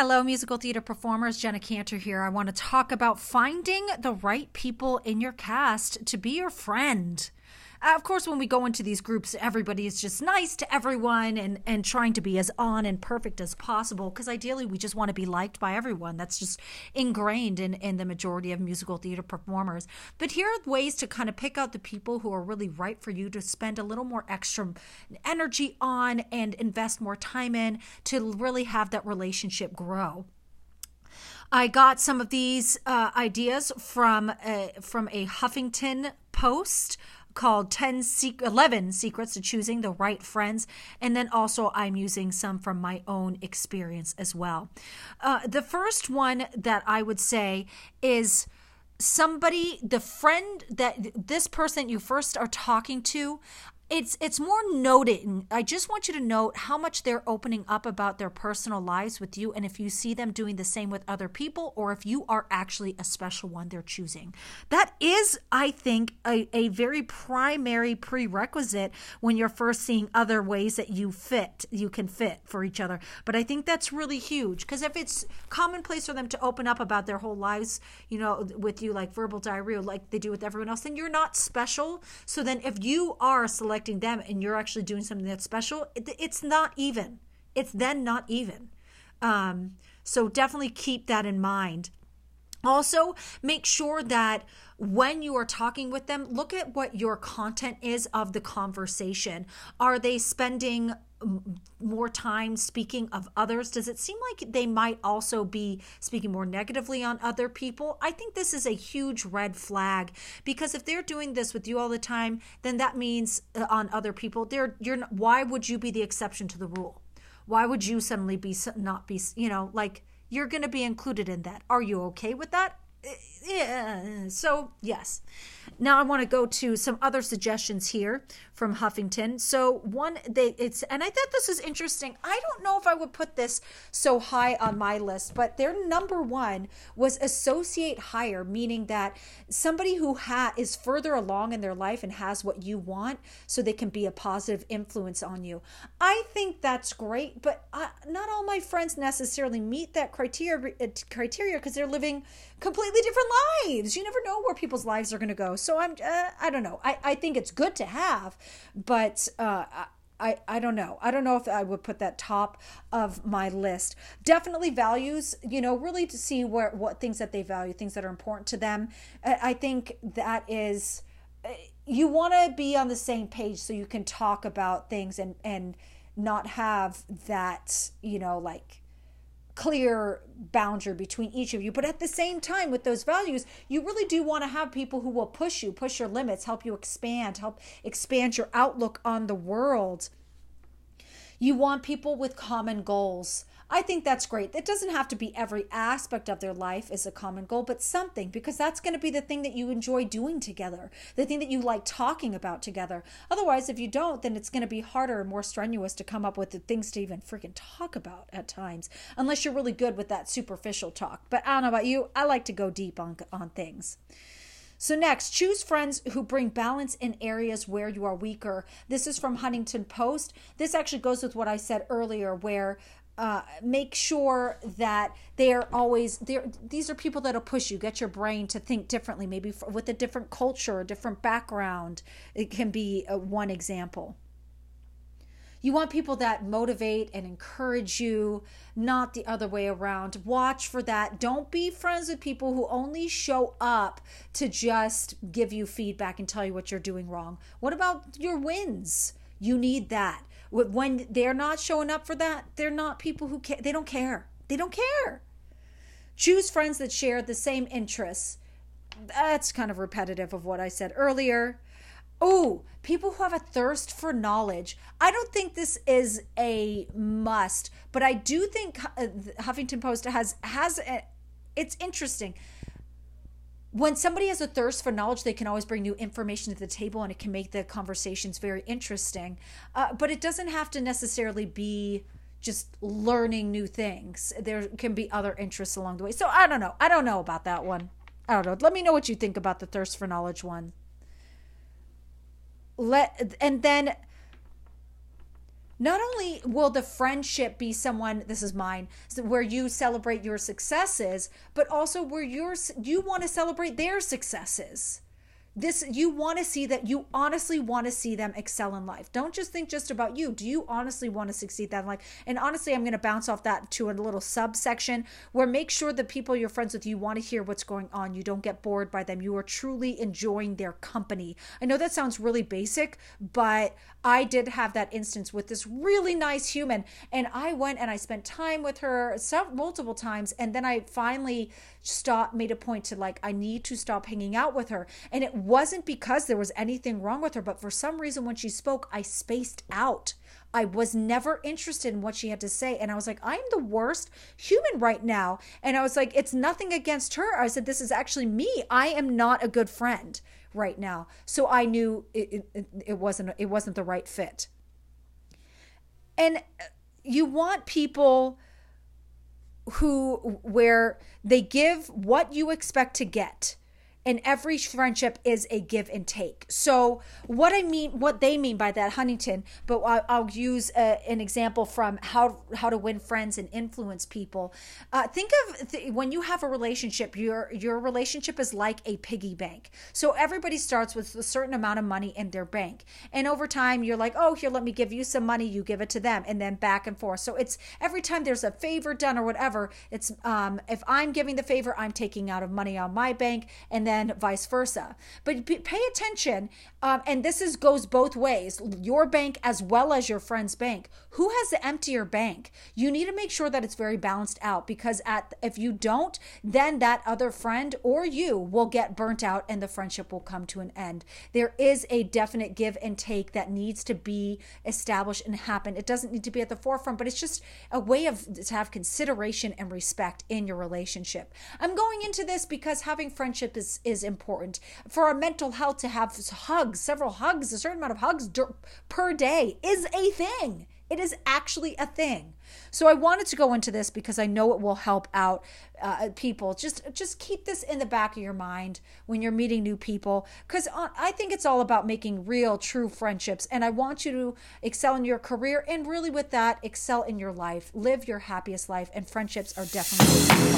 Hello, musical theater performers. Jenna Cantor here. I want to talk about finding the right people in your cast to be your friend. Uh, of course, when we go into these groups, everybody is just nice to everyone and, and trying to be as on and perfect as possible because ideally we just want to be liked by everyone. That's just ingrained in, in the majority of musical theater performers. But here are ways to kind of pick out the people who are really right for you to spend a little more extra energy on and invest more time in to really have that relationship grow. I got some of these uh, ideas from a, from a Huffington Post called 10 sec- 11 secrets to choosing the right friends and then also i'm using some from my own experience as well. Uh, the first one that i would say is somebody the friend that this person you first are talking to it's it's more noting i just want you to note how much they're opening up about their personal lives with you and if you see them doing the same with other people or if you are actually a special one they're choosing. That is i think a, a very primary prerequisite when you're first seeing other ways that you fit you can fit for each other. But i think that's really huge because if it's commonplace for them to open up about their whole lives you know with you like verbal diarrhea like they do with everyone else then you're not special. So then if you are selected selecting them and you're actually doing something that's special, it, it's not even. It's then not even. Um, so definitely keep that in mind. Also, make sure that when you are talking with them, look at what your content is of the conversation. Are they spending more time speaking of others? Does it seem like they might also be speaking more negatively on other people? I think this is a huge red flag because if they're doing this with you all the time, then that means uh, on other people, they're you're why would you be the exception to the rule? Why would you suddenly be not be, you know, like you're going to be included in that. Are you okay with that? Uh, yeah. So, yes. Now I want to go to some other suggestions here from Huffington. So one they it's and I thought this is interesting. I don't know if I would put this so high on my list, but their number one was associate higher, meaning that somebody who ha- is further along in their life and has what you want so they can be a positive influence on you. I think that's great, but I, not all my friends necessarily meet that criteria criteria because they're living completely different lives. You never know where people's lives are going to go. So I'm, uh, I don't know. I, I think it's good to have, but uh, I, I don't know. I don't know if I would put that top of my list. Definitely values, you know, really to see where what things that they value, things that are important to them. I think that is uh, you want to be on the same page so you can talk about things and and not have that, you know, like clear boundary between each of you. But at the same time, with those values, you really do want to have people who will push you, push your limits, help you expand, help expand your outlook on the world. You want people with common goals. I think that's great. It doesn't have to be every aspect of their life is a common goal, but something, because that's going to be the thing that you enjoy doing together, the thing that you like talking about together. Otherwise, if you don't, then it's going to be harder and more strenuous to come up with the things to even freaking talk about at times, unless you're really good with that superficial talk. But I don't know about you, I like to go deep on, on things. So, next, choose friends who bring balance in areas where you are weaker. This is from Huffington Post. This actually goes with what I said earlier, where uh, make sure that they're always there. These are people that'll push you, get your brain to think differently, maybe with a different culture, a different background. It can be a, one example. You want people that motivate and encourage you, not the other way around. Watch for that. Don't be friends with people who only show up to just give you feedback and tell you what you're doing wrong. What about your wins? You need that when they're not showing up for that they're not people who care they don't care. They don't care. Choose friends that share the same interests. That's kind of repetitive of what i said earlier. Oh people who have a thirst for knowledge. I don't think this is a must but i do think uh, huffington post has has a, it's interesting when somebody has a thirst for knowledge, they can always bring new information to the table and it can make the conversations very interesting. Uh, but it doesn't have to necessarily be just learning new things. There can be other interests along the way. So I don't know. I don't know about that one. I don't know. Let me know what you think about the thirst for knowledge one. Let and then not only will the friendship be someone this is mine where you celebrate your successes but also where you're you want to celebrate their successes this you want to see that you honestly want to see them excel in life. Don't just think just about you. Do you honestly want to succeed that in life? And honestly i'm going to bounce off that to a little subsection where make sure the people you're friends with you want to hear what's going on. You don't get bored by them. You are truly enjoying their company. I know that sounds really basic but i did have that instance with this really nice human and i went and i spent time with her multiple times and then i finally stopped made a point to like i need to stop hanging out with her and it wasn't because there was anything wrong with her, but for some reason, when she spoke, I spaced out. I was never interested in what she had to say. And I was like, I'm the worst human right now. And I was like, it's nothing against her. I said, this is actually me. I am not a good friend right now. So I knew it, it, it wasn't it wasn't the right fit. And uh, you want people who where they give what you expect to get and every friendship is a give and take. So, what I mean, what they mean by that, Huffington, but I'll, use a, uh, an example from how how to win friends and influence people. Uh, think of th- when you have a relationship, your your relationship is like a piggy bank. So everybody starts with a certain amount of money in their bank, and over time, you're like, oh, here, let me give you some money, you give it to them, and then back and forth. So it's every time there's a favor done or whatever, it's um, if I'm giving the favor, I'm taking out of money on my bank, and then vice versa. But pay attention, um, and this is goes both ways: your bank as well as your friend's bank. Who has the emptier bank? You need to make sure that it's very balanced out because at if you don't, then that other friend or you will get burnt out, and the friendship will come to an end. There is a definite give and take that needs to be established and happen. It doesn't need to be at the forefront, but it's just a way of to have consideration and respect in your relationship. I'm going into this because having friendship is is important for our mental health to have hugs, several hugs, a certain amount of hugs per day is a thing. It is actually a thing. So I wanted to go into this because I know it will help out uh, people. Just just keep this in the back of your mind when you're meeting new people cuz I think it's all about making real true friendships and I want you to excel in your career and really with that excel in your life. Live your happiest life and friendships are definitely